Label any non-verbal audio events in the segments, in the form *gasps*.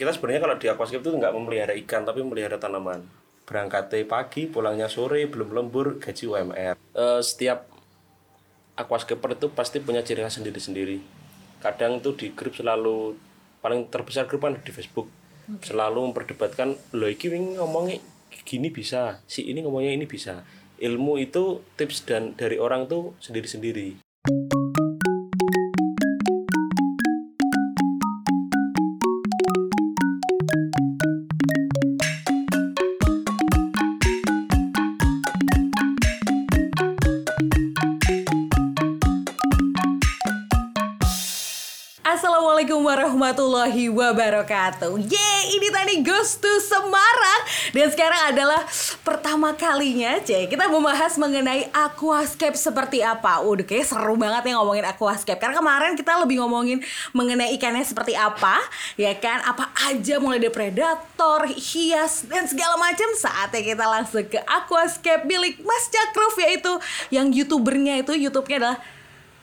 kita sebenarnya kalau di aquascape itu nggak memelihara ikan tapi memelihara tanaman. Berangkatnya pagi pulangnya sore belum lembur gaji UMR Eh, setiap aquascaper itu pasti punya ciri khas sendiri-sendiri. Kadang itu di grup selalu paling terbesar grup kan di Facebook. Selalu memperdebatkan lo iki ngomongnya gini bisa si ini ngomongnya ini bisa. Ilmu itu tips dan dari orang tuh sendiri-sendiri warahmatullahi wabarakatuh. Yeay, ini tadi Ghost to Semarang. Dan sekarang adalah pertama kalinya Cek. Kita membahas mengenai aquascape seperti apa. Udah kayak seru banget ya ngomongin aquascape. Karena kemarin kita lebih ngomongin mengenai ikannya seperti apa Ya kan, apa aja mulai dari predator, hias, dan segala macam. Saatnya kita langsung ke aquascape milik Mas Cakruf Yaitu yang youtubernya itu youtubenya adalah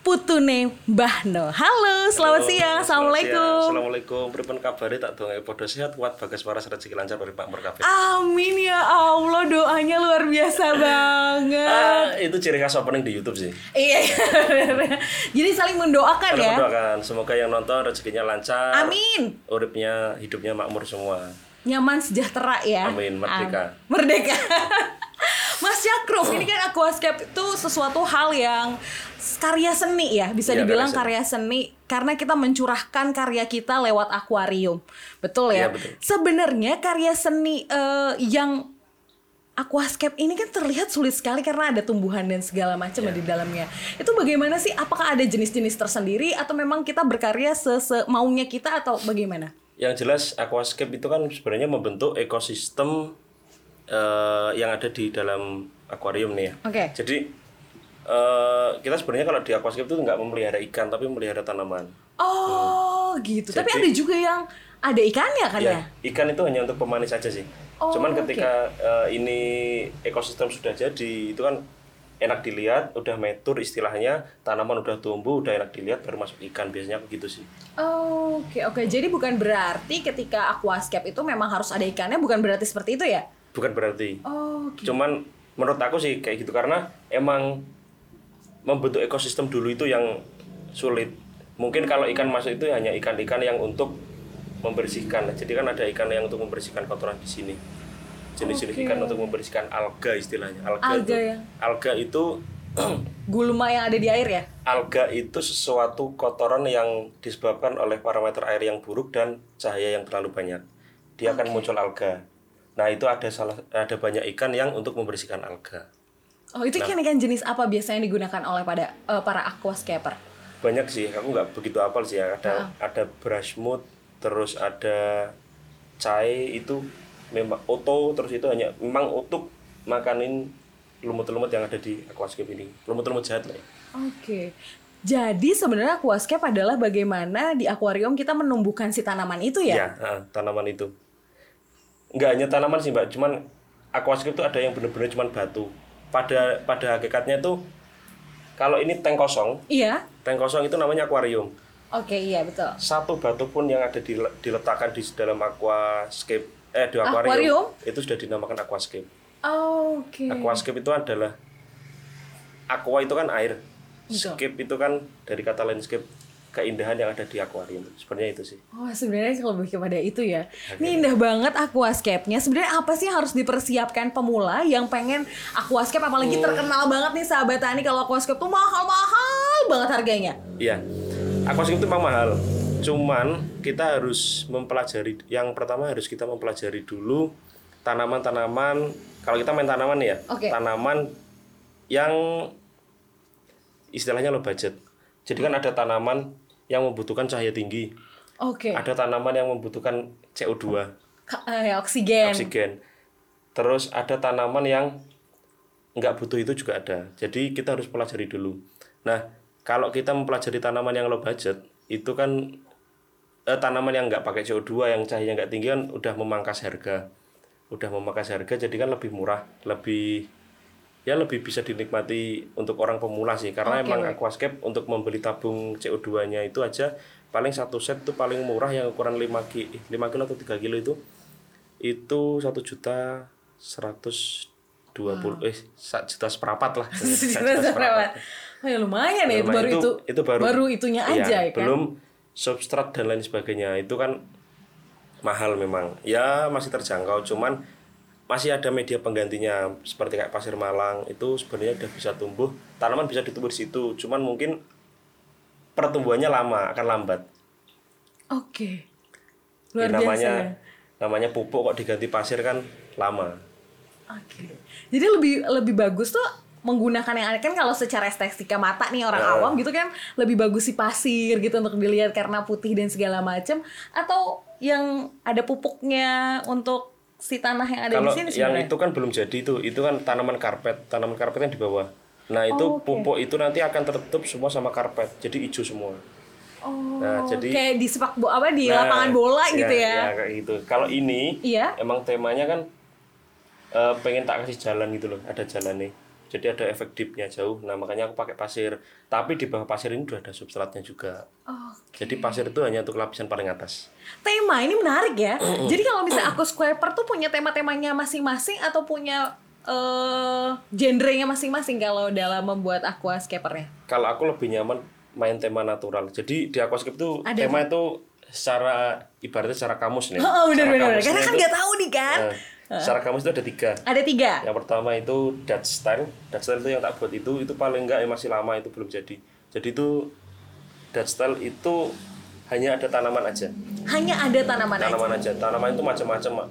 Putune Bahno. Halo, selamat Halo, siang. Assalamualaikum. siang. Assalamualaikum. Pripun kabare tak dongai podo sehat kuat bagas waras rezeki lancar dari Pak Merkafe. Amin ya Allah, doanya luar biasa *laughs* banget. Ah, itu ciri khas opening di YouTube sih. Iya. *laughs* Jadi saling mendoakan ya. mendoakan semoga yang nonton rezekinya lancar. Amin. Uripnya hidupnya makmur semua. Nyaman sejahtera ya. Amin, merdeka. Am- Merdeka. *laughs* Mas Yakruf, ini kan aquascape itu sesuatu hal yang karya seni ya, bisa Iya, dibilang karya karya seni karena kita mencurahkan karya kita lewat akuarium. Betul ya? Betul. Sebenarnya karya seni eh, yang aquascape ini kan terlihat sulit sekali karena ada tumbuhan dan segala macam Iya. di dalamnya. Itu bagaimana sih? Apakah ada jenis-jenis tersendiri atau memang kita berkarya semaunya kita atau bagaimana? Yang jelas aquascape itu kan sebenarnya membentuk ekosistem eh, yang ada di dalam akuarium nih ya. Oke. Jadi eh, kita sebenarnya kalau di aquascape itu nggak memelihara ikan tapi memelihara tanaman. Oh, gitu. Tapi Jadi- ada juga yang ada ikannya kan ya? Ya, ikan itu hanya untuk pemanis saja sih. Oh, Cuman ketika eh, ini ekosistem sudah jadi, itu kan enak dilihat, udah metur istilahnya, tanaman udah tumbuh, udah enak dilihat, baru masuk ikan. Biasanya begitu sih. Oh, Oke, oke. Jadi bukan berarti ketika aquascape itu memang harus ada ikannya, bukan berarti seperti itu ya? Bukan berarti. Oh, Oke. Cuman menurut aku sih kayak gitu karena emang membentuk ekosistem dulu itu yang sulit. Mungkin kalau ikan masuk itu hanya ikan-ikan yang untuk membersihkan. Jadi kan ada ikan yang untuk membersihkan kotoran di sini. Jenis-jenis Oke. ikan untuk membersihkan alga istilahnya. Alga, Alga itu, ya. alga itu *clears throat* Gulma yang ada di air ya? alga itu sesuatu kotoran yang disebabkan oleh parameter air yang buruk dan cahaya yang terlalu banyak. Dia akan muncul alga. Nah, itu ada salah ada banyak ikan yang untuk membersihkan alga. Oh, itu ikan-ikan jenis apa biasanya digunakan oleh pada eh, para aquascaper? Banyak sih, aku nggak begitu apal sih ya. Ada ada brushmood, terus ada cai itu memang oto, terus itu hanya memang untuk makanin lumut-lumut yang ada di aquascape ini. Lumut-lumut jahat lah ya. Oke. Jadi sebenarnya aquascape adalah bagaimana di akuarium kita menumbuhkan si tanaman itu ya? Ya, ah, tanaman itu. Nggak hanya tanaman sih, Mbak. Cuman aquascape itu ada yang benar-benar cuman batu. Pada pada hakikatnya tuh kalau ini tank kosong, Iya. tank kosong itu namanya akuarium. Oke, iya betul. Satu batu pun yang ada di, diletakkan di dalam aquascape eh di akuarium, Akuarium? itu sudah dinamakan aquascape. Oke. Aquascape itu adalah aqua itu kan air. Betul. Scape itu kan dari kata landscape keindahan yang ada di akuarium. Sebenarnya itu sih. Oh sebenarnya kalau lebih kepada itu ya. Ini indah banget aquascape-nya. Sebenarnya apa sih yang harus dipersiapkan pemula yang pengen aquascape apalagi terkenal banget nih sahabat Tani kalau aquascape tuh mahal-mahal banget harganya. Iya. Aquascape itu memang mahal. Cuman kita harus mempelajari yang pertama harus kita mempelajari dulu tanaman-tanaman kalau kita main tanaman ya, Oke. tanaman yang istilahnya low budget. Jadi kan ada tanaman yang membutuhkan cahaya tinggi, Oke. ada tanaman yang membutuhkan CO2, Ka- eh, oksigen. oksigen. Terus ada tanaman yang nggak butuh itu juga ada. Jadi kita harus pelajari dulu. Nah, kalau kita mempelajari tanaman yang low budget, itu kan eh, tanaman yang nggak pakai CO2, yang cahaya nggak tinggi kan udah memangkas harga. Udah memangkas harga, jadi kan lebih murah, lebih ya lebih bisa dinikmati untuk orang pemula sih karena Oke, emang aquascape untuk membeli tabung CO2-nya itu aja paling satu set itu paling murah yang ukuran 5 ki 5 kilo atau 3 kilo itu itu satu juta seratus dua puluh eh satu juta seperapat lah. Satu *laughs* juta Berapa? Oh ya lumayan ya itu baru itu, itu baru. baru itunya Iya, aja ya kan. belum substrat dan lain sebagainya. Itu kan mahal memang. Ya masih terjangkau cuman masih ada media penggantinya seperti kayak pasir malang itu sebenarnya udah bisa tumbuh tanaman bisa ditumbuh di situ cuman mungkin pertumbuhannya lama akan lambat Oke. Ya, Luar biasa namanya ya. namanya pupuk kok diganti pasir kan lama Oke. Jadi lebih lebih bagus tuh menggunakan yang ada kan kalau secara estetika mata nih orang Nah. awam gitu kan lebih bagus si pasir gitu untuk dilihat karena putih dan segala macam atau yang ada pupuknya untuk si tanah yang ada kalau di sini yang sebenarnya. itu kan belum jadi itu itu kan tanaman karpet tanaman karpet kan di bawah nah itu Oh, oke. pupuk itu nanti akan tertutup semua sama karpet jadi hijau semua Oh, Nah, jadi- kayak di sepak bola apa di Nah, lapangan bola gitu ya ya. kayak gitu kalau ini Iya. emang temanya kan eh, pengen tak kasih jalan gitu loh ada jalannya jadi ada efek deepnya jauh. Nah makanya aku pakai pasir. Tapi di bawah pasir ini udah ada substratnya juga. Oh, jadi pasir itu hanya untuk lapisan paling atas. Tema ini menarik ya. *clears throat* Jadi kalau misalnya aku Squareper tuh punya tema-temanya masing-masing atau punya eh genrenya masing-masing kalau dalam membuat aquascapernya. kalau aku lebih nyaman main tema natural. Jadi di aquascape itu Ada tema itu secara ibaratnya secara kamus nih. Oh, Secara bener. kamusnya Karena kan nggak tahu nih kan. Nah, secara kamus itu ada tiga Ada tiga. yang pertama itu Dutch style Dutch style itu yang tak buat itu itu paling enggak masih lama itu belum jadi jadi itu Dutch style itu hanya ada tanaman aja Hanya ada tanaman aja. tanaman aja tanaman itu macam-macam Mak.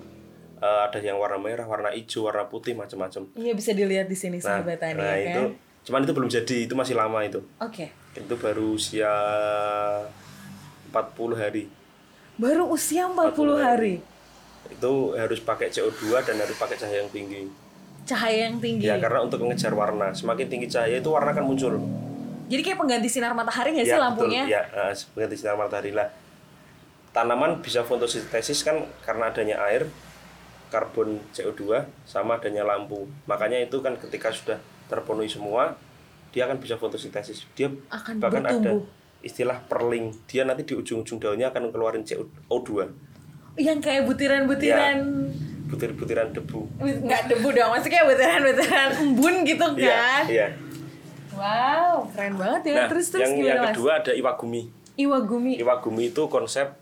Eh, ada yang warna merah warna hijau warna putih macam-macam Iya bisa dilihat di sini nah, sahabat Tani nah ya itu kan. cuman itu belum jadi itu masih lama itu Oke. itu baru usia 40 hari Baru usia 40 40 hari. Itu harus pakai CO2 dan harus pakai cahaya yang tinggi Cahaya yang tinggi. ya karena untuk mengejar warna semakin tinggi cahaya itu warna akan muncul Jadi kayak pengganti sinar matahari nggak sih ya, lampunya? betul. ya eh, sebagai sinar matahari lah tanaman bisa fotosintesis kan karena adanya air karbon CO2 sama adanya lampu makanya itu kan ketika sudah terpenuhi semua dia akan bisa fotosintesis dia Akan bahkan ada bertumbuh. istilah perling dia nanti di ujung-ujung daunnya akan keluarin CO2 Yang kayak butiran-butiran butir-butiran debu nggak debu dong, maksudnya butiran-butiran *laughs* embun gitu iya kan? iya Wow, keren banget ya. nah terus terus yang gimana yang mas? kedua ada iwagumi Iwagumi. Iwagumi itu konsep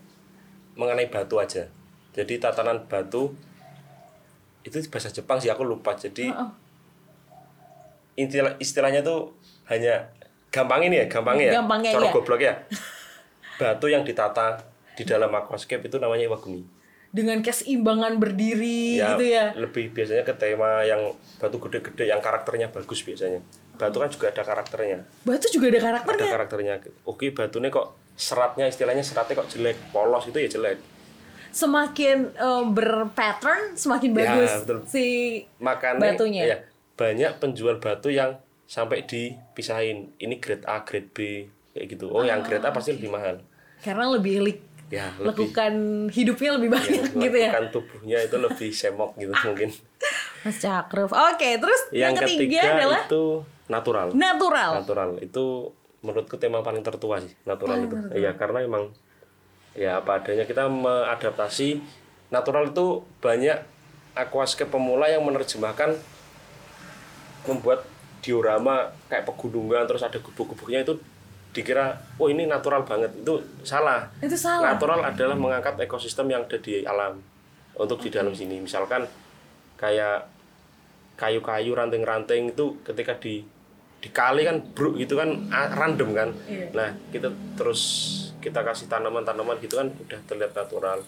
mengenai batu aja. Jadi tatanan batu itu bahasa Jepang sih aku lupa. Jadi Heeh. istilah istilahnya tuh hanya gampang ini ya, gampangnya ya. Gampangnya, Cara iya. goblok ya. *laughs* Batu yang ditata di dalam aquascape itu namanya iwagumi. Dengan keseimbangan berdiri gitu ya. lebih biasanya ke tema yang batu gede-gede yang karakternya bagus biasanya. Batu kan juga ada karakternya. Batu juga ada Ada karakternya. karakternya. Oke, batunya kok seratnya istilahnya seratnya kok jelek, polos itu ya jelek. Semakin eh, berpattern, semakin Ya, bagus betul. si makanya batunya. ya, banyak penjual batu yang sampai dipisahin ini grade A grade B kayak gitu oh yang grade A pasti lebih mahal Karena lebih lik, ya lebih lekukan hidupnya lebih banyak ya, gitu ya. kan tubuhnya itu lebih semok gitu *laughs* mungkin Mas Cakruf. Oke, terus yang, yang, ketiga, ketiga adalah itu natural natural. natural itu menurutku tema paling tertua sih natural itu ya karena emang ya apa adanya kita mengadaptasi natural itu banyak aquascape pemula yang menerjemahkan membuat diorama kayak pegunungan terus ada gubuk-gubuknya itu dikira oh ini natural banget. Itu salah. Itu salah. natural adalah mengangkat ekosistem yang ada di alam untuk di dalam sini. Misalkan kayak kayu-kayu ranting-ranting itu ketika di dikali kan bro gitu kan random kan. Iya. nah kita terus kita kasih tanaman-tanaman gitu kan udah terlihat natural.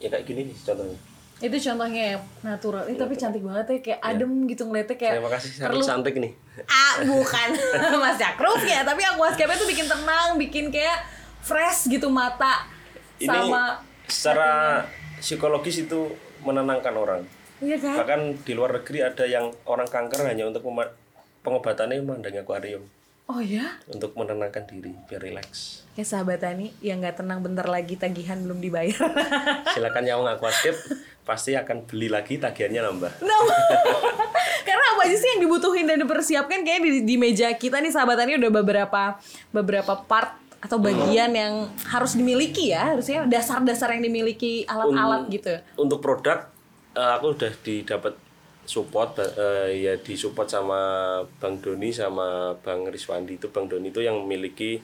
Ya kayak gini nih contohnya Itu contohnya yang natural. Ini tapi cantik banget ya kayak adem gitu ngeliatnya kayak terima kasih sangat perlu cantik nih Ah, bukan *laughs* Mas Cakruf ya, tapi aquascape itu bikin tenang, bikin kayak fresh gitu mata ini sama secara psikologis itu menenangkan orang Iya kan? bahkan di luar negeri ada yang orang kanker hanya untuk pengobatannya memandangi akuarium Oh ya? untuk menenangkan diri biar rileks Ya sahabat Tani, yang nggak tenang bentar lagi tagihan belum dibayar. *laughs* silakan yang aquascape pasti akan beli lagi tagihannya nambah No. *laughs* Karena apa aja sih yang dibutuhin dan dipersiapkan? Kayaknya di, di meja kita nih sahabat Tani udah beberapa beberapa part atau bagian yang harus dimiliki ya. Harusnya dasar-dasar yang dimiliki alat-alat Un- gitu. Untuk produk eh, aku udah didapat support eh, ya disupport sama Bang Doni sama Bang Riswandi. Itu Bang Doni itu yang memiliki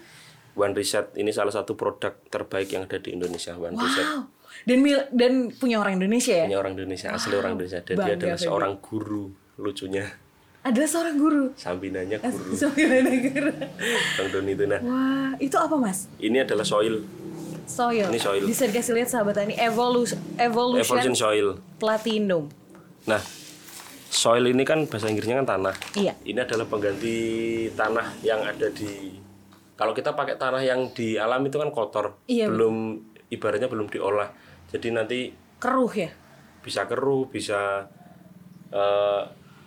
One Reset. Ini salah satu produk terbaik yang ada di Indonesia One Reset. Wow dan mil- dan punya orang Indonesia ya? Punya orang Indonesia asli orang Indonesia. Dan dia adalah seorang guru lucunya. Adalah seorang guru? Sampinannya guru. Seorang guru. Bang Doni itu nah. Wah itu apa mas? Ini adalah soil. Soil. Ini soil. bisa dikasih lihat sahabat ini. Evolution evolution, evolution soil. platinum. Nah soil ini kan bahasa Inggrisnya kan tanah. Iya. Ini adalah pengganti tanah yang ada di kalau kita pakai tanah yang di alam itu kan kotor. Iya. belum ibaratnya belum diolah jadi nanti keruh ya? bisa keruh bisa eh,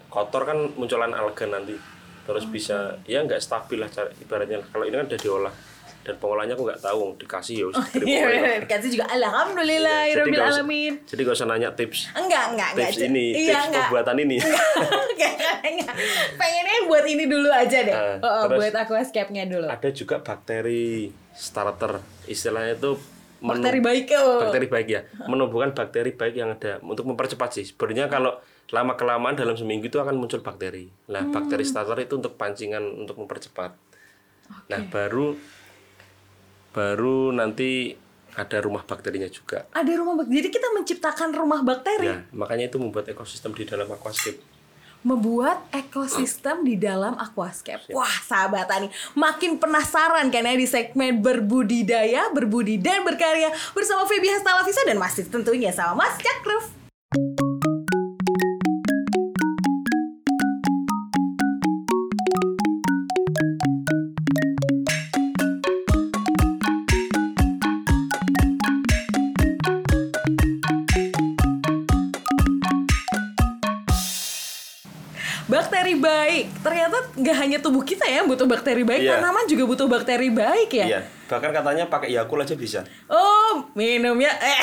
kotor kan munculan alga nanti. Terus bisa ya nggak stabil lah cara- ibaratnya kalau ini kan udah diolah. Dan pengolahnya aku nggak tahu dikasih ya terima Iya, aja lah. kasih juga. Alhamdulillah Jadi nggak usah- alamin. jadi gak usah nanya tips. Enggak enggak enggak. Tips ini iya tips enggak. pembuatan ini. Enggak, enggak. pengennya buat ini dulu aja deh. Ah, oh, oh, buat aquascape-nya dulu. ada juga bakteri starter. Istilahnya itu bakteri baik oh. bakteri baik ya. Menumbuhkan bakteri baik yang ada untuk mempercepat sih. Sebenarnya kalau lama kelamaan dalam seminggu itu akan muncul bakteri. Nah bakteri starter itu untuk pancingan untuk mempercepat. Nah baru baru nanti ada rumah bakterinya juga. Ada rumah bakteri jadi kita menciptakan rumah bakteri? Ya makanya itu membuat ekosistem di dalam aquascape membuat ekosistem di dalam aquascape. Wah, sahabat Tani, makin penasaran kan ya di segmen berbudidaya, berbudi dan berkarya bersama Feby Hastalavisa dan masih tentunya sama Mas Cakruf. Ternyata nggak hanya tubuh kita ya butuh bakteri baik, Iya. tanaman juga butuh bakteri baik ya. iya bahkan katanya pakai Yakult aja bisa Oh, minum ya. Eh.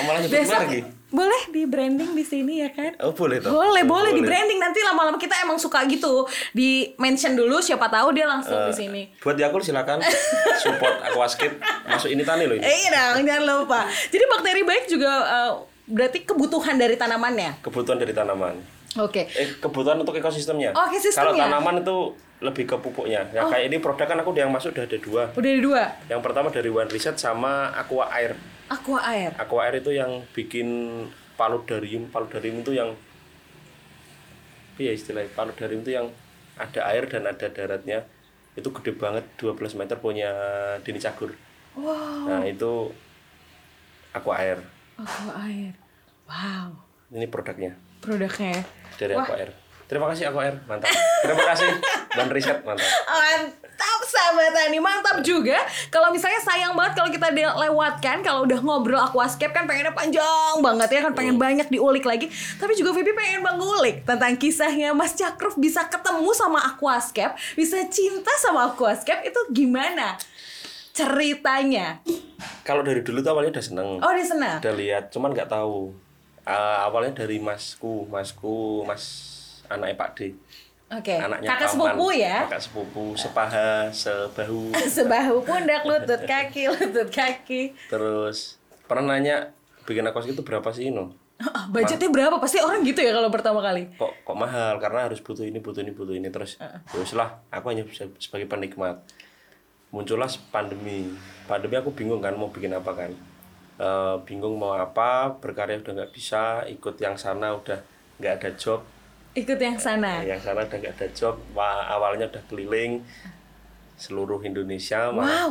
Malah nyebut Besok lagi? boleh di branding di sini ya kan? oh boleh toh Boleh, Oh, boleh, di branding nanti lama-lama kita emang suka gitu. Di mention dulu siapa tahu dia langsung Eh, di sini. buat Yakult silakan *laughs* support aquascape masuk ini tani loh ini Eh, iya dong, jangan lupa. Jadi bakteri baik juga eh, berarti kebutuhan dari tanamannya. kebutuhan dari tanaman Oke. eh kebutuhan untuk ekosistemnya. Oh, ekosistemnya. Kalau tanaman itu lebih ke pupuknya. Ya kayak ini produk kan aku udah yang masuk udah ada dua. Udah ada dua. Yang pertama dari One Reset sama Aqua Air. Aqua air. Aqua Air itu yang bikin paludarium. Paludarium itu yang iya istilahnya paludarium itu yang ada air dan ada daratnya. Itu gede banget 12 meter punya Dini Cagur. Wow, Nah, itu Aqua Air. aqua air. Wow, Ini produknya produknya ya. dari Wah. Aqua Air. Terima kasih Aqua Air, mantap. Terima kasih One Reset, mantap. Mantap sahabat Tani, mantap juga. Kalau misalnya sayang banget kalau kita lewatkan kalau udah ngobrol aquascape kan pengennya panjang banget ya kan pengen banyak diulik lagi. Tapi juga Vivi pengen mengulik tentang kisahnya Mas Cakruf bisa ketemu sama aquascape, bisa cinta sama aquascape itu gimana ceritanya? Kalau dari dulu tuh awalnya udah seneng. Oh dia senang. Udah lihat, cuman nggak tahu. Ah, awalnya dari masku, masku, mas anaknya Pak D. Oke. Anaknya Kakak paman. sepupu ya. Kakak sepupu, sepaha, sebahu. *laughs* Sebahu pundak, lutut kaki, *laughs* lutut kaki. Terus pernah nanya bikin aquascape itu berapa sih no? Ah, budgetnya berapa? Pasti orang gitu ya kalau pertama kali. Kok kok mahal? Karena harus butuh ini, butuh ini, butuh ini terus. Terus lah, aku hanya bisa sebagai penikmat. Muncullah pandemi. Pandemi aku bingung kan mau bikin apa kan. Eh, bingung mau apa, berkarya udah nggak bisa, ikut yang sana udah nggak ada job, Ikut yang sana. yang sana udah nggak ada job. Wah, awalnya udah keliling seluruh Indonesia. malah- Wow.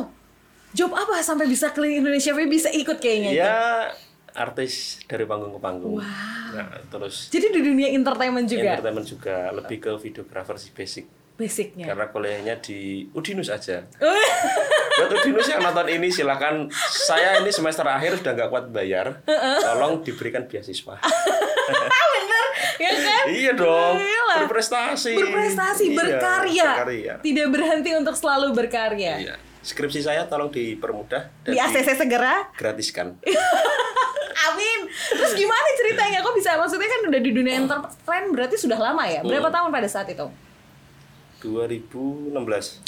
Job apa sampai bisa keliling Indonesia Vivi bisa ikut kayaknya. itu? Ya artis dari panggung ke panggung. Nah, terus Jadi di dunia entertainment juga entertainment juga lebih ke videografer sih basic. Basicnya. Karena kuliahnya di Udinus aja. *laughs* Buat Udinus yang nonton ini silahkan saya ini semester akhir sudah nggak kuat bayar. Tolong diberikan beasiswa. *laughs* ah bener ya kan? iya dong. Iyalah. Berprestasi. Berprestasi, Iya, berkarya. berkarya. Tidak berhenti untuk selalu berkarya. Iya. Skripsi saya tolong dipermudah dan Di ACC segera. digratiskan. *laughs* Amin. Terus gimana ceritanya? Kok bisa maksudnya kan udah di dunia entertainment berarti sudah lama ya? Berapa tahun pada saat itu? 2016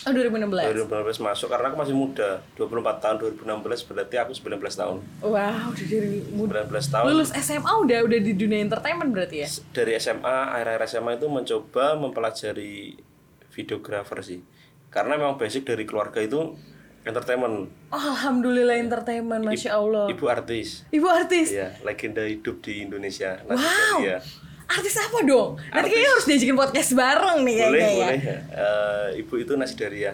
Oh 2016. 2016 masuk karena aku masih muda 24 tahun 2016 berarti aku 19 tahun Wow, udah dari muda. 19 tahun Lulus SMA udah udah di dunia entertainment berarti ya? dari SMA akhir-akhir SMA itu mencoba mempelajari videografer sih karena memang basic dari keluarga itu entertainment Oh, Alhamdulillah entertainment, masya Allah. ibu artis Ibu artis. ya legenda hidup di Indonesia Wow. ya Artis apa dong? Nanti kayaknya harus diajakin podcast bareng nih boleh kayaknya ya. boleh. Eh, ibu itu nasi daria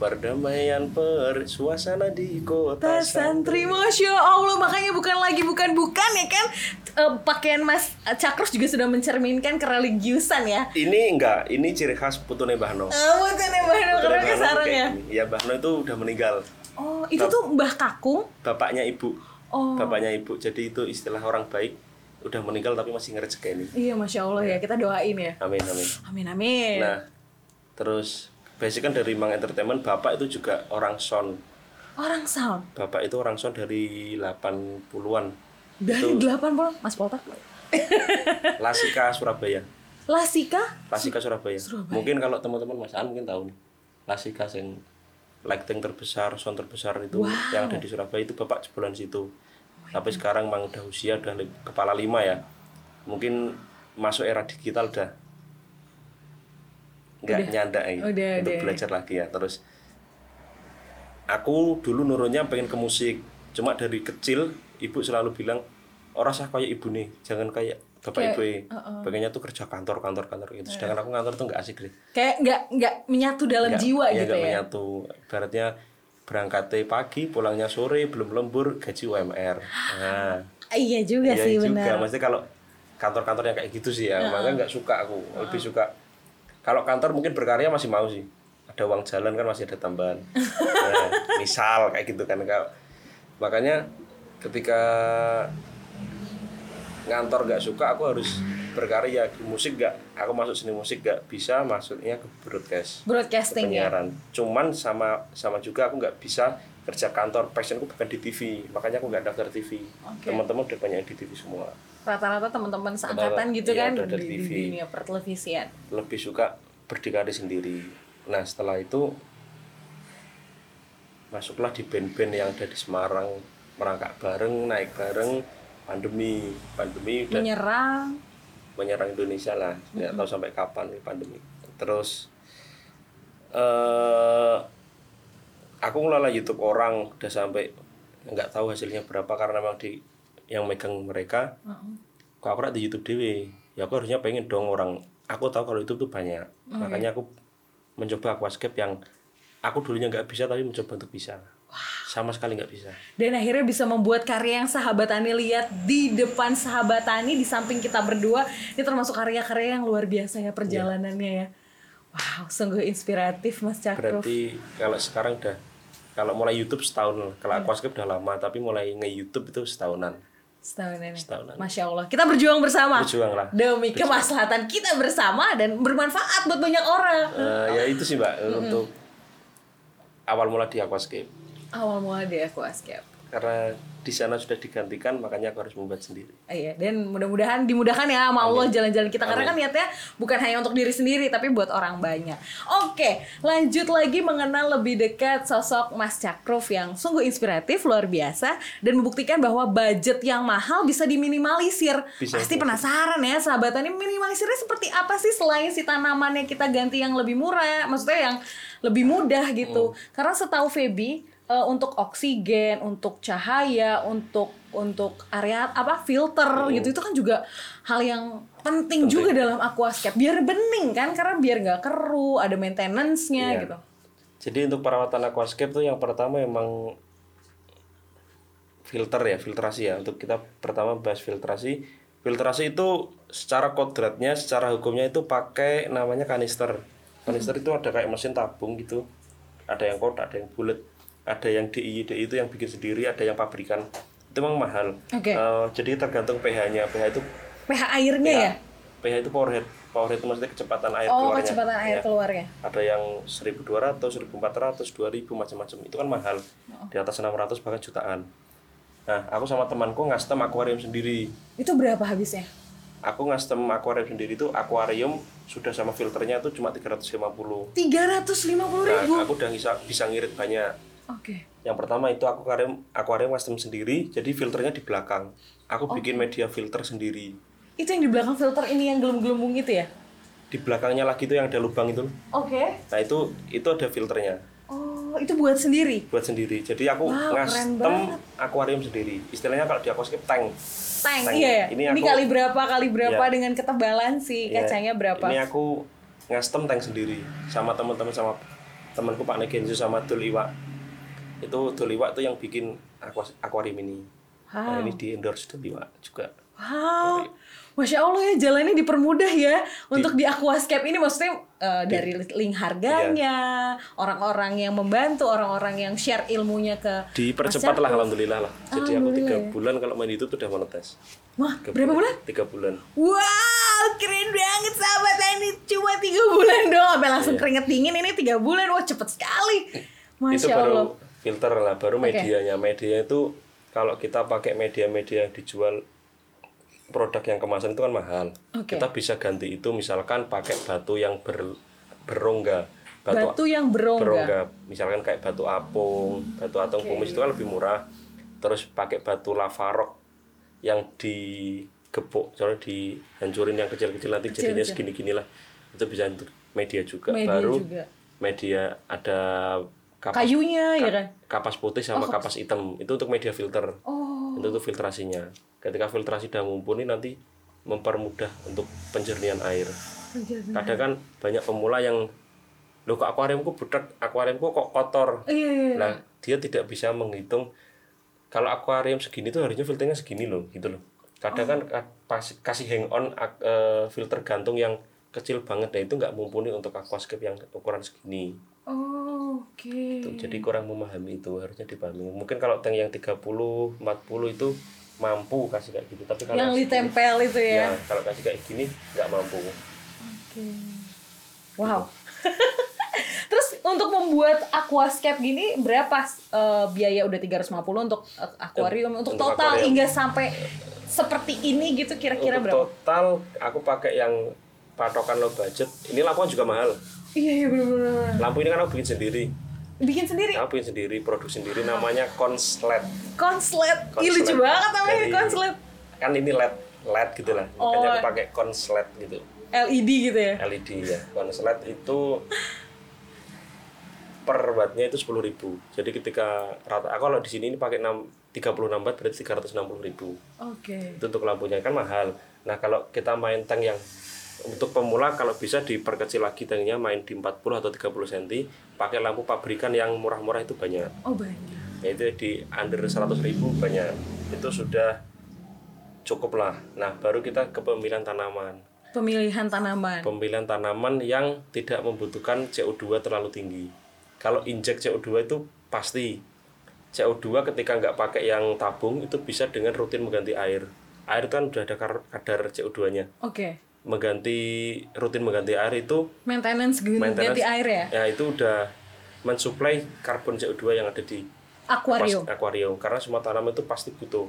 perdamaian per suasana di kota Ta santri. Masya Allah. Makanya bukan lagi bukan-bukan ya kan? Eh, Pakaian Mas Cakrus juga sudah mencerminkan kereligiusan ya. Ini enggak ini ciri khas putune Bahno Oh Putune Bahno sarang kayak ya ya Bahno itu udah meninggal. Oh itu tuh Mbah Kakung? Bapaknya ibu. Oh. Bapaknya ibu. Jadi itu istilah orang baik udah meninggal tapi masih ngerejekeni Iya Masya Allah ya. Kita doain ya. Amin amin. Amin amin. Nah terus basic kan dari Mang Entertainment bapak itu juga orang sound. Orang sound? Bapak itu orang sound dari 80-an Dari 80 Mas Polta *laughs* Lasika Surabaya. Lasika? Lasika Surabaya. Mungkin kalau teman-teman Mas An mungkin tahu nih. Lasika yang lighting terbesar, sound terbesar itu yang ada di Surabaya itu Bapak jebolan situ. Tapi sekarang memang udah usia udah kepala lima ya. Mungkin masuk era digital udah nggak nyanda ya, Udah, untuk udah. belajar lagi ya. Terus aku dulu nurunnya pengen ke musik. Cuma dari kecil ibu selalu bilang orang sah kayak ibu nih, jangan kayak bapak ibu ya. Pengennya tuh kerja kantor kantor kantor gitu. Sedangkan aku kantor tuh nggak asik deh. Kayak nggak nggak menyatu dalam Nggak- jiwa iya, gitu nggak ya menyatu. Ibaratnya berangkatnya pagi, pulangnya sore, belum lembur, gaji UMR. Nah, *gasps* Iya juga iya sih juga. benar Maksudnya kalau kantor-kantor yang kayak gitu sih ya, makanya nggak suka aku. Lebih suka kalau kantor mungkin berkarya masih mau sih. Ada uang jalan kan masih ada tambahan. *laughs* nah, misal kayak gitu kan kalau makanya ketika ngantor nggak suka aku harus berkarya di musik nggak? Aku masuk seni musik nggak bisa masuknya ke broadcast. Broadcasting ya? Penyiaran. Cuman sama sama juga aku nggak bisa kerja kantor. Passionku bukan di TV makanya aku nggak daftar TV Oke. teman-teman udah banyak di TV semua. Rata-rata teman-teman seangkatan gitu iya, kan di, dari di TV. dunia pertelevisian. Lebih suka berdikari sendiri. Nah setelah itu masuklah di band-band yang ada di Semarang. Merangkak bareng naik bareng pandemi. Pandemi udah menyerang menyerang Indonesia lah. Nggak tahu sampai kapan nih pandemi. Terus eh aku ngelola YouTube orang udah sampai nggak tahu hasilnya berapa karena memang di yang megang mereka. Kok aku di YouTube dewe ya aku harusnya pengen dong orang aku tahu kalau YouTube tuh banyak. Makanya aku mencoba aquascape yang aku dulunya nggak bisa tapi mencoba untuk bisa sama sekali nggak bisa. Dan akhirnya bisa membuat karya yang sahabat Tani lihat di depan sahabat Tani di samping kita berdua. Ini termasuk karya-karya yang luar biasa ya perjalanannya ya. Wow sungguh inspiratif Mas Cakruf berarti kalau sekarang udah kalau mulai YouTube setahun. Kalau aquascape udah lama tapi mulai nge YouTube itu setahunan. Setahun ini Setahunan. Masya Allah. Kita berjuang bersama. Berjuang lah. Demi kemaslahatan kita bersama dan bermanfaat buat banyak orang. Eh, ya itu sih mbak. Untuk awal mula di aquascape awal mula di Aquascape karena di sana sudah digantikan makanya aku harus membuat sendiri Iya, dan mudah-mudahan dimudahkan ya sama Allah jalan-jalan kita karena kan niatnya bukan hanya untuk diri sendiri tapi buat orang banyak. Oke, lanjut lagi mengenal lebih dekat sosok Mas Cakruf yang sungguh inspiratif luar biasa dan membuktikan bahwa budget yang mahal bisa diminimalisir. Bisa. Pasti penasaran ya sahabat ini minimalisirnya seperti apa sih selain si tanamannya kita ganti yang lebih murah, maksudnya yang lebih mudah gitu. Karena setahu Feby eh, untuk oksigen, untuk cahaya, untuk untuk area apa filter gitu. Itu kan juga hal yang penting, juga dalam aquascape biar bening kan karena biar nggak keruh, ada maintenance-nya Iya. gitu. jadi untuk perawatan aquascape tuh yang pertama emang filter ya filtrasi ya. Untuk kita pertama bahas filtrasi. Filtrasi itu secara kodratnya secara hukumnya itu pakai namanya kanister. Kanister itu ada kayak mesin tabung gitu. Ada yang kotak ada yang bulat ada yang DI DI itu yang bikin sendiri ada yang pabrikan itu memang mahal Oke. Eh, jadi tergantung pH-nya pH itu pH airnya ya? pH itu power head power head itu maksudnya kecepatan air Oh, keluarnya kecepatan air Ya keluarnya. ada yang 1200, 1400, 2000 macam-macam. Itu kan mahal. Di atas 600 bahkan jutaan. Nah, aku sama temanku ngastem akuarium sendiri. Itu berapa habisnya? aku ngastem akuarium sendiri itu akuarium sudah sama filternya itu cuma 350 Tiga ratus lima puluh nah ribu. aku udah bisa bisa ngirit banyak Oke. yang pertama itu aku akuarium akuarium custom sendiri jadi filternya di belakang aku bikin media filter sendiri Itu yang di belakang filter ini yang gelembung-gelembung itu ya? di belakangnya lagi itu yang ada lubang itu Oke. nah itu itu ada filternya Oh, itu buat sendiri. buat sendiri jadi aku Wow, ngastem akuarium sendiri istilahnya kalau di aquascape tank Tank, Tank. iya ya. Ini Ini, aku- kali berapa kali berapa Iya. dengan ketebalan si Iya, kacanya berapa? ini aku ngastem tank sendiri sama teman-teman sama temanku Pak Negenzo sama Dul Iwa itu Dul Iwa tuh yang bikin akuarium ini. Nah Wow. ini di endorse Dul Iwa juga. Wow, masya Allah ya jalannya dipermudah ya untuk di aquascape ini. Maksudnya eh, dari link harganya, Iya. orang-orang yang membantu, orang-orang yang share ilmunya ke dipercepat lah alhamdulillah lah. Jadi aku tiga ya. bulan kalau main itu tuh udah monetes Wah, Tiga berapa bulan? tiga bulan. Wow, keren banget sahabat. Ini cuma tiga bulan doang, sampai langsung keringet dingin ini tiga bulan, wah cepet sekali, Iya. itu masya baru Allah. Filter lah baru Oke. medianya media itu kalau kita pakai media-media yang dijual produk yang kemasan itu kan mahal Oke. kita bisa ganti itu misalkan pakai batu yang ber, berongga Batu yang berongga. berongga misalkan kayak batu apung batu atong Oke. kumis itu kan lebih murah terus pakai batu lavarok yang digebuk soalnya dihancurin yang kecil-kecil nanti jadinya Kecil-kecil. segini-gini lah itu bisa untuk media juga Media baru juga. media ada kapas Kayunya ya kan? kapas putih sama kapas hitam. Itu untuk media filter. Oh, itu tuh filtrasinya. Ketika filtrasi sudah mumpuni nanti mempermudah untuk penjernihan air. Kadang kan banyak pemula yang loh kok akuariumku budak? Akuariumku kok kotor? Iya, iya, iya. nah dia tidak bisa menghitung kalau akuarium segini tuh harusnya filternya segini loh gitu loh. Kadang kan ka- pas- kasih hang on eh, filter gantung yang kecil banget nah itu nggak mumpuni untuk aquascape yang ukuran segini. Oh, oke. Tuh, jadi kurang memahami itu harusnya dipahami mungkin kalau tank yang 30 40 itu mampu kasih kayak gitu tapi kalau Yang ditempel itu ya. ya kalau kasih kayak gini nggak mampu Oke. Wow. *laughs* Terus untuk membuat aquascape gini berapa eh, biaya udah 350 untuk eh, akuarium untuk, Untuk total akuarium. hingga sampai seperti ini gitu kira-kira berapa? total aku pakai yang patokan low budget ini lampuan juga mahal Iya iya benar-benar. lampu ini kan aku bikin sendiri Bikin sendiri aku bikin sendiri produksi sendiri namanya konslet konslet. Ih Konslet. lucu banget namanya Dari- konslet. kan ini led led gitu lah makanya Oh. aku pakai konslet gitu LED gitu ya. LED ya konslet itu per wattnya itu 10.000 jadi ketika rata aku kalau di sini ini pakai 6 36 watt berarti 360.000 Oke. itu untuk lampunya kan mahal nah kalau kita main tank yang untuk pemula kalau bisa diperkecil lagi tanknya main di 40 atau 30 cm pakai lampu pabrikan yang murah-murah itu banyak Oh banyak. yaitu di under 100.000 banyak itu sudah cukup lah nah baru kita ke pemilihan tanaman Pemilihan tanaman. pemilihan tanaman yang tidak membutuhkan CO2 terlalu tinggi. Kalau injek CO2 itu pasti CO2 ketika nggak pakai yang tabung itu bisa dengan rutin mengganti air. Air kan udah ada kadar CO2-nya. Oke. Mengganti rutin mengganti air itu Maintenance ganti maintenance air ya. ya itu udah mensuplai karbon CO2 yang ada di Akuarium. akuarium karena semua tanaman itu pasti butuh.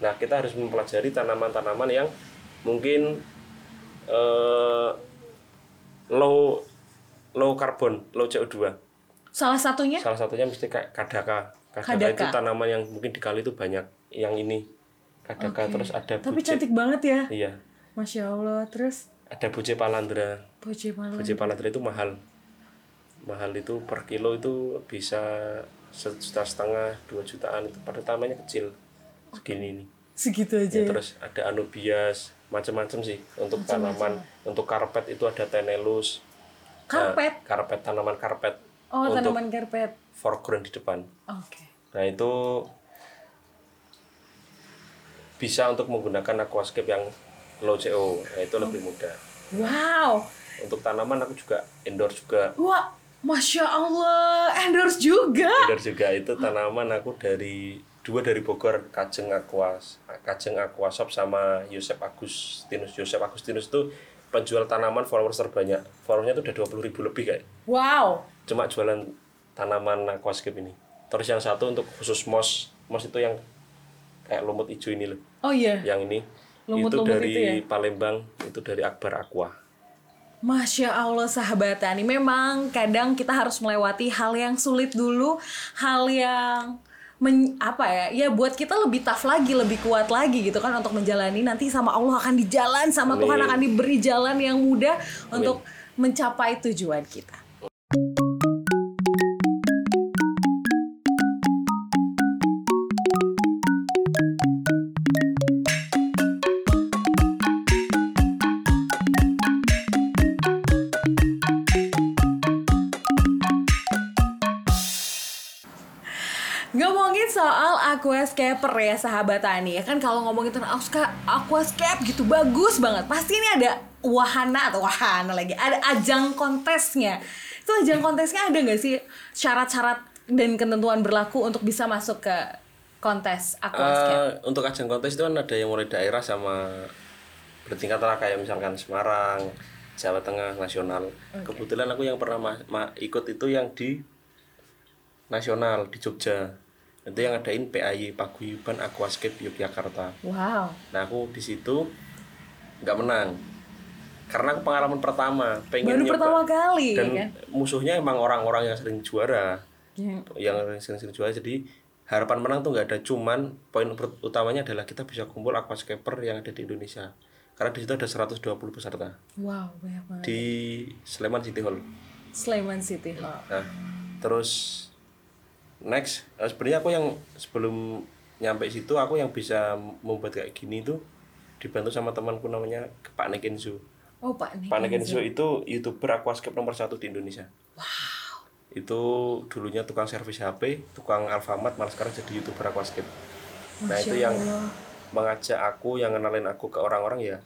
Nah, kita harus mempelajari tanaman-tanaman yang mungkin eh, low low karbon, low CO2. Salah satunya Salah satunya mesti kayak kadaka. Kadaka, Kadaka. itu tanaman yang mungkin di kali itu banyak. Yang ini kadaka terus ada tapi cantik banget ya. Iya, Masya Allah. Terus ada buce palandra. Boce malam. Buce palandra itu mahal. Mahal itu per kilo itu bisa sejuta setengah, dua jutaan itu. Pada tanamannya kecil segini ini. Segitu aja. Ya, ya. terus ada anubias macam-macam sih untuk tanaman untuk karpet itu ada tenelus Karpet. Nah, karpet tanaman karpet Oh, untuk tanaman karpet. foreground di depan Oke. nah itu bisa untuk menggunakan aquascape yang low CO nah, itu lebih mudah. Wow. untuk tanaman aku juga endorse juga. Wah, Masya Allah. Endorse juga. endorse juga. Itu tanaman aku dari dua dari Bogor Kajeng Aquas Kajeng Aquashop sama Yosep Agustinus. Yosep Agustinus itu penjual tanaman followers terbanyak. Followernya itu udah 20 ribu lebih kayak. Wow. cuma jualan tanaman aquascape ini. Terus yang satu untuk khusus mos mos itu yang kayak lumut hijau ini loh. Oh iya. yang ini Lumut-lumut dari itu ya? Palembang itu dari Akbar Aqua Masya Allah sahabat Tani, memang kadang kita harus melewati hal yang sulit dulu, hal yang men, apa ya, ya buat kita lebih tough lagi, lebih kuat lagi gitu kan untuk menjalani nanti sama Allah akan di jalan, sama Tuhan Amin. akan diberi jalan yang mudah untuk mencapai tujuan kita. Aquascaper ya sahabat Tani ya kan kalau ngomongin tentang aquasca- aquascape gitu bagus banget. Pasti ini ada wahana atau wahana lagi ada ajang kontesnya. Itu ajang kontesnya ada nggak sih syarat-syarat dan ketentuan berlaku untuk bisa masuk ke kontes aquascape Eh, untuk ajang kontes itu kan ada yang mulai daerah sama bertingkat lah kayak misalkan Semarang, Jawa Tengah, nasional. Kebetulan aku yang pernah ma- ma- ikut itu yang di nasional di Jogja. Itu yang adain PAY Paguyuban Aquascape Yogyakarta. wow. Nah aku di situ nggak menang. Karena aku pengalaman pertama pengen baru nyoba. pertama kali dan kan? musuhnya emang orang-orang yang sering juara. Ya. yang sering-sering juara jadi harapan menang tuh nggak ada. Cuman poin utamanya adalah kita bisa kumpul aquascaper yang ada di Indonesia. Karena di situ ada 120 peserta. Wow banyak banget. Di Sleman City Hall. Sleman City Hall. Nah terus next eh, sebenarnya aku yang sebelum nyampe situ aku yang bisa membuat kayak gini tuh dibantu sama temanku namanya Pak Nekenzo. Oh Pak nih Pak Nekenzo itu youtuber aquascape nomor satu di Indonesia. Itu dulunya tukang servis HP, tukang Alfamart, malah sekarang jadi youtuber aquascape. Nah itu yang mengajak aku, yang kenalin aku ke orang-orang ya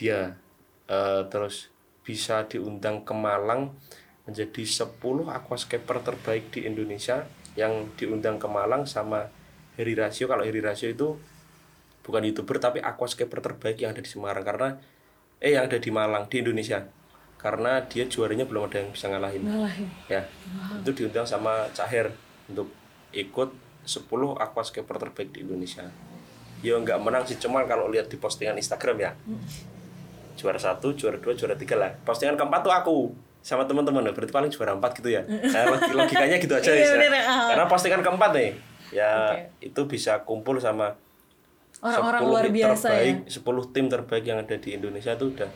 dia. Eh, terus bisa diundang ke Malang menjadi 10 aquascaper terbaik di Indonesia yang diundang ke Malang sama Heri Rasio. Kalau Heri Rasio itu bukan youtuber tapi aquascaper terbaik yang ada di Semarang karena eh yang ada di Malang di Indonesia. Karena dia juaranya belum ada yang bisa ngalahin. Ngalahin. Ya itu diundang sama Cahir untuk ikut 10 aquascaper terbaik di Indonesia. Ya nggak menang sih cuman kalau lihat di postingan Instagram ya. Juara satu juara dua juara tiga lah. Postingan keempat tuh aku sama teman-teman. Ya berarti paling juara empat gitu ya. *laughs* Nah, log- logikanya gitu aja ya. karena postingan keempat nih. Ya itu bisa kumpul sama orang-orang 10 luar biasa terbaik, ya 10 tim terbaik yang ada di Indonesia tuh udah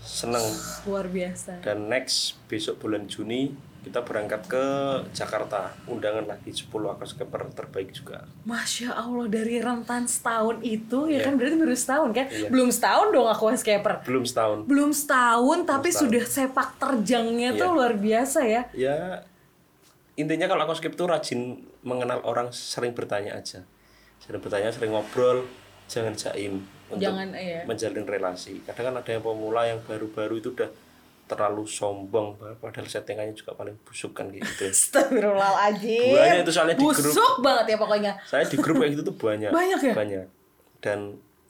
seneng. Luar biasa. Dan next besok bulan Juni kita berangkat ke Jakarta. Undangan lagi 10 aquascaper terbaik juga. Masya Allah dari rentan setahun itu ya Iya. kan? Berarti baru setahun kan? Iya. belum setahun dong aku aquascaper belum setahun. Belum setahun tapi sudah sepak terjangnya tuh Iya. luar biasa ya. Ya intinya kalau aquascape tuh rajin mengenal orang sering bertanya aja. Sering bertanya sering ngobrol. Jangan jaim untuk Jangan, iya. menjalin relasi. Kadang kan ada yang pemula yang baru-baru itu udah terlalu sombong padahal settingannya juga paling busuk kan gitu Astagfirullahaladzim. Banyak itu soalnya di grup. busuk banget ya pokoknya. Saya di grup kayak gitu tuh banyak. Banyak ya? banyak. Dan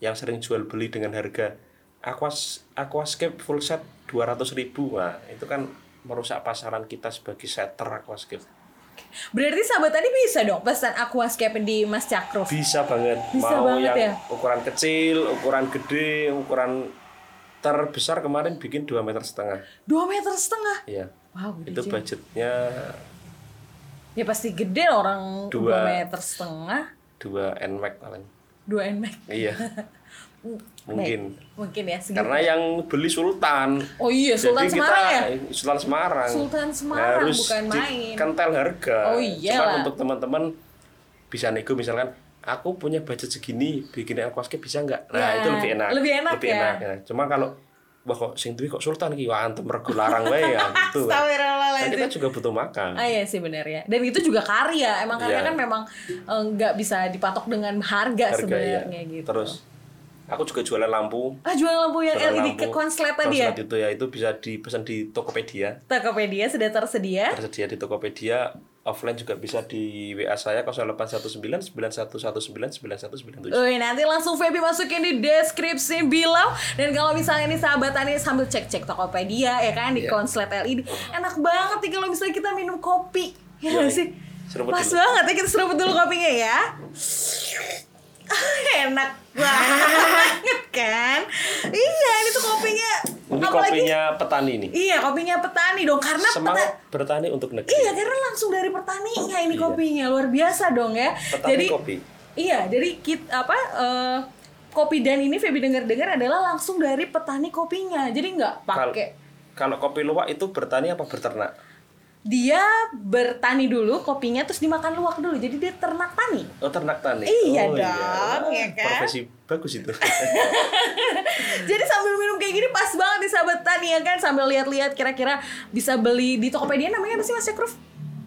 yang sering jual beli dengan harga aquas aquascape full set 200.000 ribu. Nah itu kan merusak pasaran kita sebagai setter aquascape. Berarti sahabat tadi bisa dong pesan aquascape di Mas Cakro? Bisa banget. Bisa mau banget yang ya? ukuran kecil ukuran gede ukuran terbesar kemarin bikin 2 meter setengah dua meter setengah iya wow gede itu juga. budgetnya ya pasti gede orang dua Dua. meter setengah 2 nmax paling dua nmax iya *laughs* mungkin mungkin ya segitu. karena yang beli sultan oh iya Sultan Jadi Semarang kita, ya Sultan Semarang. Sultan Semarang, harus bukan main. Kentel harga. Oh Cuman iyalah. untuk teman-teman bisa nego misalkan aku punya budget segini bikin aquascape bisa nggak? Nah, Ya, itu lebih enak. lebih enak ya. ya. Cuma kalau wah kok sing duwe kok sultan ki wah antem rego larang wae ya *laughs* gitu. kan. Kita juga butuh makan. Ah iya sih benar ya. Dan itu juga karya. Emang karya Iya. kan memang eh, nggak bisa dipatok dengan harga, Harga ya. sebenarnya gitu. Terus aku juga jualan lampu. ah jual lampu yang Jualan LED ke lampu. konslet tadi ya. Konslet itu ya itu bisa dipesan di Tokopedia. Tokopedia sudah tersedia. tersedia di Tokopedia offline juga bisa di WA saya 0819 9119 9197 Wih, nanti langsung Feby masukin di deskripsi below Dan kalau misalnya nih sahabat Tani sambil cek-cek Tokopedia ya kan di Iya. konslet LED Enak banget nih kalau misalnya kita minum kopi Ya nggak sih? seruput Pas dulu. banget ya kita seruput dulu kopinya ya *laughs* Enak banget kan? Iya, ini tuh kopinya Ini apalagi kopinya petani nih. Iya, kopinya petani dong karena Semangat peta- bertani untuk negeri. Iya, karena langsung dari petaninya ini Iya. kopinya luar biasa dong ya. Petani jadi kopi. Iya, jadi kit apa eh, kopi dan ini Feby dengar-dengar adalah langsung dari petani kopinya. Jadi nggak pakai Kalau kopi luwak itu bertani apa berternak? Dia bertani dulu kopinya terus dimakan luwak dulu. Jadi dia ternak tani. Oh ternak tani. Iya oh, dong, ya kan? Profesi bagus itu. *laughs* Jadi sambil minum kayak gini pas banget nih sahabat tani ya kan sambil lihat-lihat kira-kira bisa beli di Tokopedia namanya apa sih Mas Yakruf?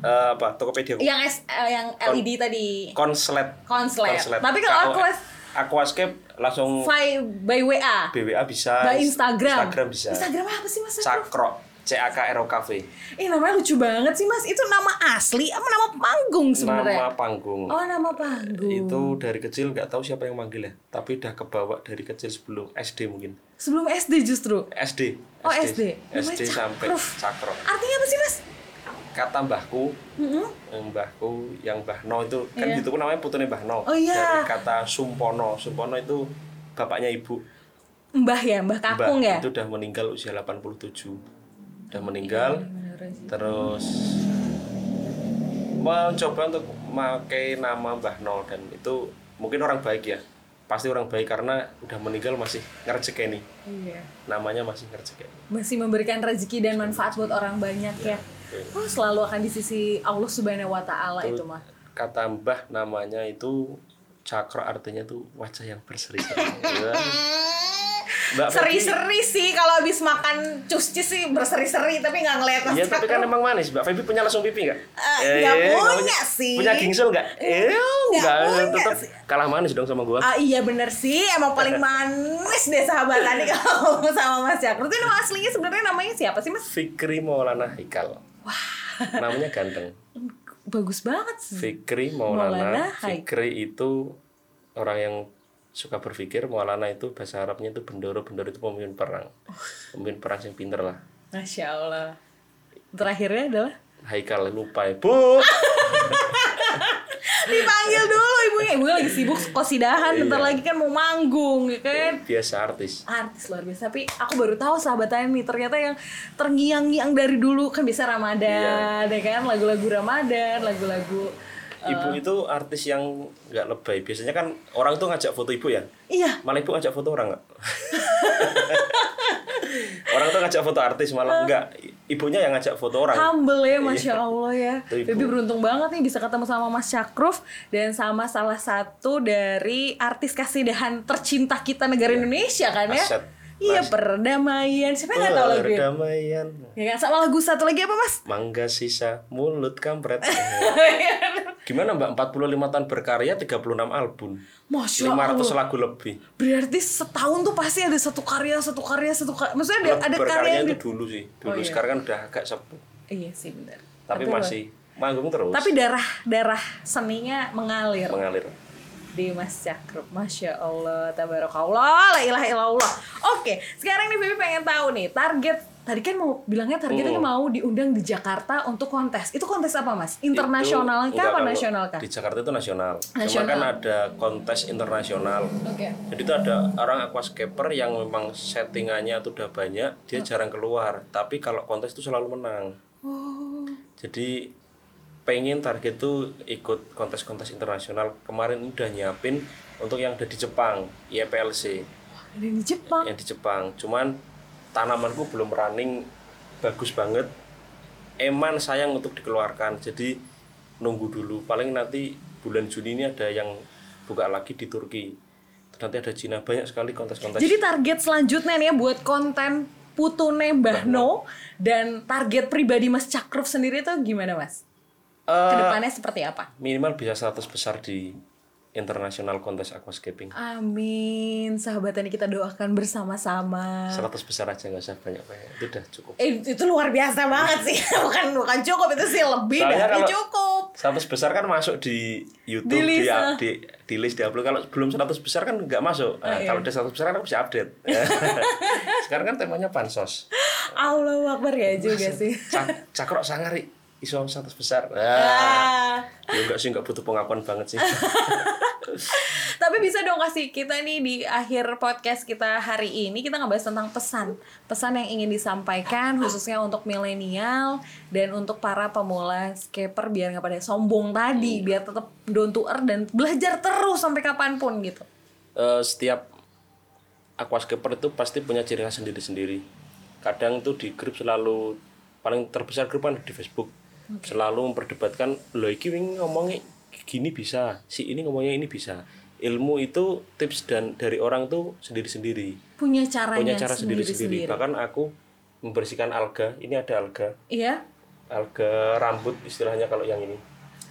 Eh, apa? Tokopedia. Yang S, eh, yang LED tadi. Konslet. Konslet. Tapi kalau Aquas- Aquascape langsung By, by WA. BWA bisa. By Instagram. Instagram bisa. Instagram apa sih Mas Yakruf? Cakro. C A K R O Cafe. Eh namanya lucu banget sih Mas. Itu nama asli apa nama panggung sebenarnya? Nama panggung. Oh nama panggung. Itu dari kecil nggak tahu siapa yang manggil ya, tapi udah kebawa dari kecil sebelum SD mungkin. Sebelum SD justru. SD. Oh SD. SD Namanya sampai. Cakro. Artinya apa sih Mas? Kata mbahku, yang mbahku, yang Mbah No itu kan gitu pun namanya putune Mbah No. Oh, iya. Dari kata Sumpono. Sumpono itu bapaknya ibu. Mbah ya, Mbah Kakung Mbah ya. itu udah meninggal usia 87. Udah meninggal. terus mencoba untuk memakai nama Mbah Nol dan itu mungkin orang baik ya pasti orang baik karena udah meninggal masih ngerjekeni Iya. namanya masih ngerjekeni Masih memberikan rezeki dan manfaat buat orang banyak ya. betul. Oh selalu akan di sisi Allah Subhanahu Wa Taala itu mah. kata Mbah namanya itu cakra artinya tuh wajah yang berseri-seri *laughs* Ya. Seri-seri sih kalau habis makan cuscis sih berseri-seri tapi nggak ngeliat Iya tapi kan emang manis Mbak Feby punya langsung pipi nggak? Eh, nggak punya sih. Punya gingsul nggak? Eh, nggak punya tetap kalah manis dong sama gua. Ah iya bener sih, emang paling *laughs* manis deh sahabat tadi kalau *laughs* sama Mas Cakro. Itu nama aslinya sebenarnya namanya siapa sih Mas? Fikri Maulana Haikal. Wah, Namanya ganteng. bagus banget sih. Fikri Maulana Maulana. Fikri itu orang yang suka berpikir. Maulana itu bahasa Arabnya itu bendoro. Bendoro itu pemimpin perang. Pemimpin perang yang pinter lah. Masya Allah. Terakhirnya adalah Haikal lupa ya. Bu. *laughs* dipanggil dulu ibunya. Ibunya lagi sibuk kosidahan, bentar Iya. lagi kan mau manggung, ya kan? Biasa artis. artis luar biasa tapi aku baru tahu sahabat nih ternyata yang terngiang-ngiang dari dulu kan bisa Ramadan ya kan lagu-lagu Ramadan lagu-lagu Ibu itu artis yang nggak lebay. Biasanya kan orang tuh ngajak foto ibu ya. iya Malah ibu ngajak foto orang nggak? *laughs* orang tuh ngajak foto artis malah enggak. Ibunya yang ngajak foto orang. humble ya masya Allah ya. *laughs* Baby beruntung banget nih bisa ketemu sama Mas Syakruf dan sama salah satu dari artis kasidahan tercinta kita negara Indonesia kan ya Aset. Iya perdamaian siapa nggak tahu lagu itu Perdamaian. ya kan sama lagu satu lagi apa Mas Mangga sisa mulut kampret. *laughs* Gimana Mbak 45 tahun berkarya 36 album. Masya 500 Allah lagu lebih. Berarti setahun tuh pasti ada satu karya, satu karya, satu karya. Maksudnya ada, ada karya yang itu di... dulu sih. Dulu Oh, iya. sekarang kan udah agak sepuh. Iya sih benar. Tapi masih manggung terus. Tapi darah darah seninya mengalir mengalir. Di Mas Cakrup. Masya Allah, tabarakallah, la ilaha illallah. Oke, sekarang nih Bibi pengen tahu nih target. Tadi kan mau bilangnya targetnya Hmm. mau diundang di Jakarta untuk kontes. Itu kontes apa mas? Internasional kah apa nasional kah? Di Jakarta itu nasional. Cuma Nasional. kan ada kontes internasional. Oke. Jadi itu ada orang aquascaper yang memang settingannya itu udah banyak, dia jarang keluar. Tapi kalau kontes itu selalu menang. Oh, Jadi pengen target tuh ikut kontes-kontes internasional. Kemarin udah nyiapin untuk yang ada di Jepang, IEPLC ada di Jepang. yang di Jepang. Cuman tanamanku belum running bagus banget. Eman sayang untuk dikeluarkan. Jadi nunggu dulu. Paling nanti bulan Juni ini ada yang buka lagi di Turki. Nanti ada Cina banyak sekali kontes-kontes. Jadi target selanjutnya nih ya buat konten Putune Mbah No dan target pribadi Mas Cakruf sendiri tuh gimana Mas? Eh, Ke depannya seperti apa? minimal bisa 100 besar di internasional kontes aquascaping. Amin, sahabat ini kita doakan bersama-sama. 100 besar aja nggak usah banyak-banyak. Itu udah cukup. Eh, itu luar biasa banget sih, *laughs* bukan bukan cukup itu sih lebih Soalnya dari cukup. 100 besar kan masuk di YouTube, Di di, list, ah. di, di list, di upload. Kalau belum 100 besar kan nggak masuk. Nah, iya. Kalau udah 100 besar kan aku bisa update. *laughs* Sekarang kan temanya pansos. Allahu Akbar ya juga sih. Cak, cakrok sangari iso 100 besar. Nah, Ah. ya enggak sih enggak butuh pengakuan banget sih. *laughs* Tapi bisa dong kasih kita nih di akhir podcast kita hari ini kita ngebahas tentang pesan pesan yang ingin disampaikan khususnya untuk milenial dan untuk para pemula skaper biar nggak pada sombong tadi biar tetap down to earth dan belajar terus sampai kapan pun gitu Eh, setiap aquascaper itu pasti punya ciri khas sendiri-sendiri. Kadang itu di grup selalu paling terbesar grup kan di Facebook selalu memperdebatkan lo iki ngomongnya gini bisa, si ini ngomongnya ini bisa. Ilmu itu tips dan dari orang tuh sendiri-sendiri. punya caranya Punya cara sendiri-sendiri. Bahkan aku membersihkan alga, ini ada alga, iya alga rambut istilahnya kalau yang ini.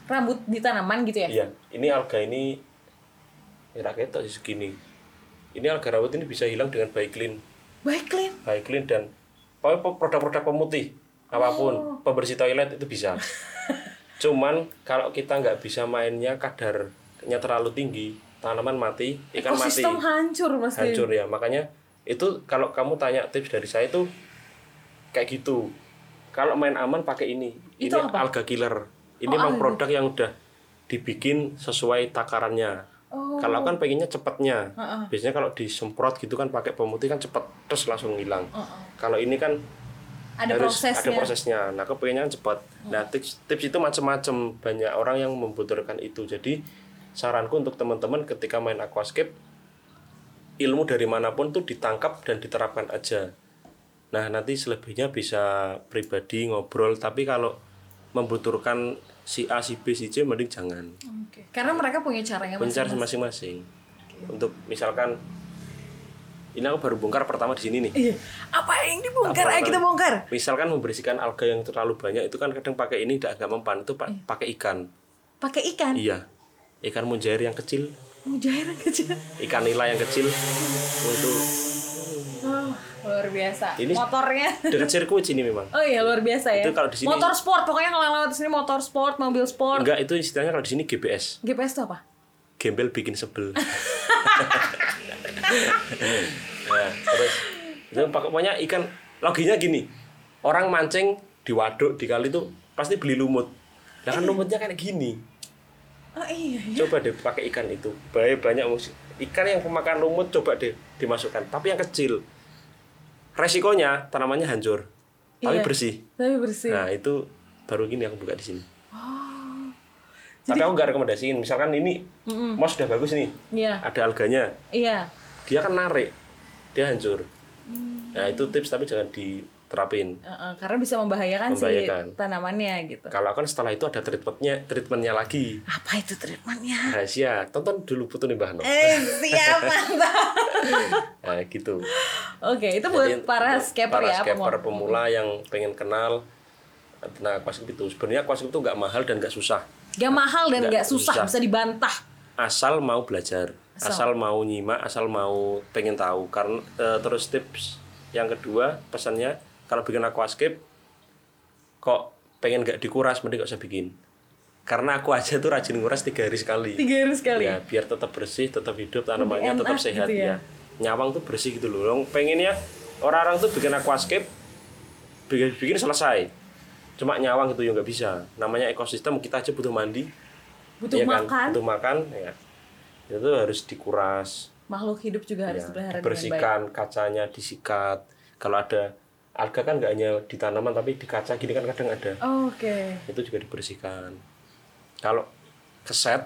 rambut di tanaman gitu ya Iya, ini alga ini ya rakyat sih segini. Ini alga rambut ini bisa hilang dengan baik clean. baik clean baik clean dan produk-produk pemutih apa pun pembersih toilet itu bisa. *laughs* Cuman kalau kita nggak bisa mainnya kadarnya terlalu tinggi tanaman mati ikan mati. Ekosistem hancur pasti hancur ya. Makanya itu kalau kamu tanya tips dari saya itu kayak gitu. Kalau main aman pakai ini. Itu ini apa? alga killer. Ini Oh, memang alga. produk yang udah dibikin sesuai takarannya. Oh. kalau kan pengennya cepatnya biasanya kalau disemprot gitu kan pakai pemutih kan cepet terus langsung hilang. Kalau ini kan ada harus prosesnya ada prosesnya. nah aku pengennya kan cepat. Nah tips tips itu macam-macam banyak orang yang membutuhkan itu. Jadi saranku untuk teman-teman ketika main aquascape ilmu dari mana pun tuh ditangkap dan diterapkan aja. Nah nanti selebihnya bisa pribadi ngobrol. Tapi kalau membutuhkan si A si B si C mending jangan. Oke. karena mereka punya caranya punya masing-masing. masing-masing. Untuk misalkan ini aku baru bongkar pertama di sini nih. Iya. apa yang dibongkar? Ayo kita bongkar. Misalkan membersihkan alga yang terlalu banyak itu kan kadang pakai ini tidak agak mempan itu pa- pakai ikan. Pakai ikan? Iya. Ikan mujair yang kecil. Mujair kecil. Ikan nila yang kecil. Untuk oh, luar biasa. Ini- motornya. dekat sirkuit sini memang. Oh iya luar biasa ya. Itu kalau di sini- motor sport pokoknya kalau yang lewat di sini motor sport mobil sport. Enggak itu istilahnya kalau di sini GPS GPS itu apa? Gembel bikin sebel *laughs* nah, terus. Itu pokoknya ikan loginya gini. Orang mancing di waduk di kali itu pasti beli lumut. Nah kan lumutnya kayak gini. Oh iya coba deh pakai ikan itu. Banyak banyak ikan yang pemakan lumut coba deh dimasukkan. Tapi yang kecil. Resikonya tanamannya hancur tapi Iya. bersih. tapi bersih. Nah itu baru gini aku buka di sini. Tapi aku nggak rekomendasiin. Misalkan ini mos sudah bagus nih. Iya. Ada alganya. Iya dia kan narik. Dia hancur. Nah itu tips tapi jangan diterapin. Heeh, karena bisa membahayakan, Membahayakan. si tanamannya gitu. Kalau kan setelah itu ada treatmentnya treatmentnya lagi. Apa itu treatmentnya? Rahasia. Tonton dulu putu nih mbah No. eh siap *laughs* mantap. Nah gitu. Oke itu buat Jadi, para skaper para ya skaper pemula. pemula yang pengen kenal nah aquascape itu. Sebenarnya aquascape itu nggak mahal dan nggak susah. Gak mahal dan Nggak gak susah, susah. bisa dibantah. Asal mau belajar Asal. asal, mau nyimak asal mau pengen tahu karena eh, terus tips yang kedua pesannya kalau bikin aquascape kok pengen nggak dikuras mending gak usah bikin karena aku aja tuh rajin nguras tiga hari sekali Tiga hari sekali. ya biar tetap bersih tetap hidup tanamannya Lebih tetap sehat gitu ya. ya. nyawang tuh bersih gitu loh Orang pengennya orang-orang tuh bikin aquascape bikin, bikin selesai cuma nyawang gitu ya nggak bisa namanya ekosistem kita aja butuh mandi Butuh kan? makan. butuh makan ya itu harus dikuras Makhluk hidup juga harus ya, dipelihara dengan baik. dibersihkan kacanya disikat kalau ada alga kan nggak hanya di tanaman tapi di kaca gini kan kadang ada Oke. itu juga dibersihkan kalau keset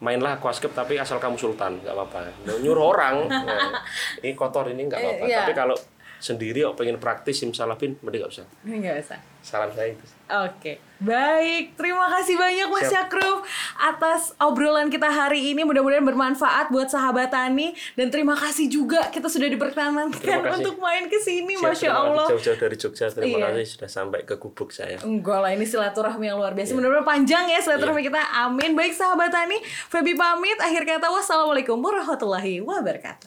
mainlah aquascape tapi asal kamu sultan nggak apa-apa nyuruh orang *laughs* nah, ini kotor ini nggak apa-apa Eh, iya. tapi kalau sendiri kok pengen praktis simsalabim mending nggak usah Ini gak usah. saran saya itu Oke, baik. Terima kasih banyak Mas Siap. Syakruf atas obrolan kita hari ini. Mudah-mudahan bermanfaat buat sahabat Tani dan terima kasih juga kita sudah diperkenankan untuk main ke sini, Masya. Allah. jauh-jauh dari Jogja terima Iya. kasih sudah sampai ke gubuk saya Enggak lah, ini silaturahmi yang luar Iya. biasa. Mudah-mudahan panjang ya silaturahmi kita. Amin. Baik sahabat Tani, Febi pamit. Akhir kata wassalamualaikum warahmatullahi wabarakatuh.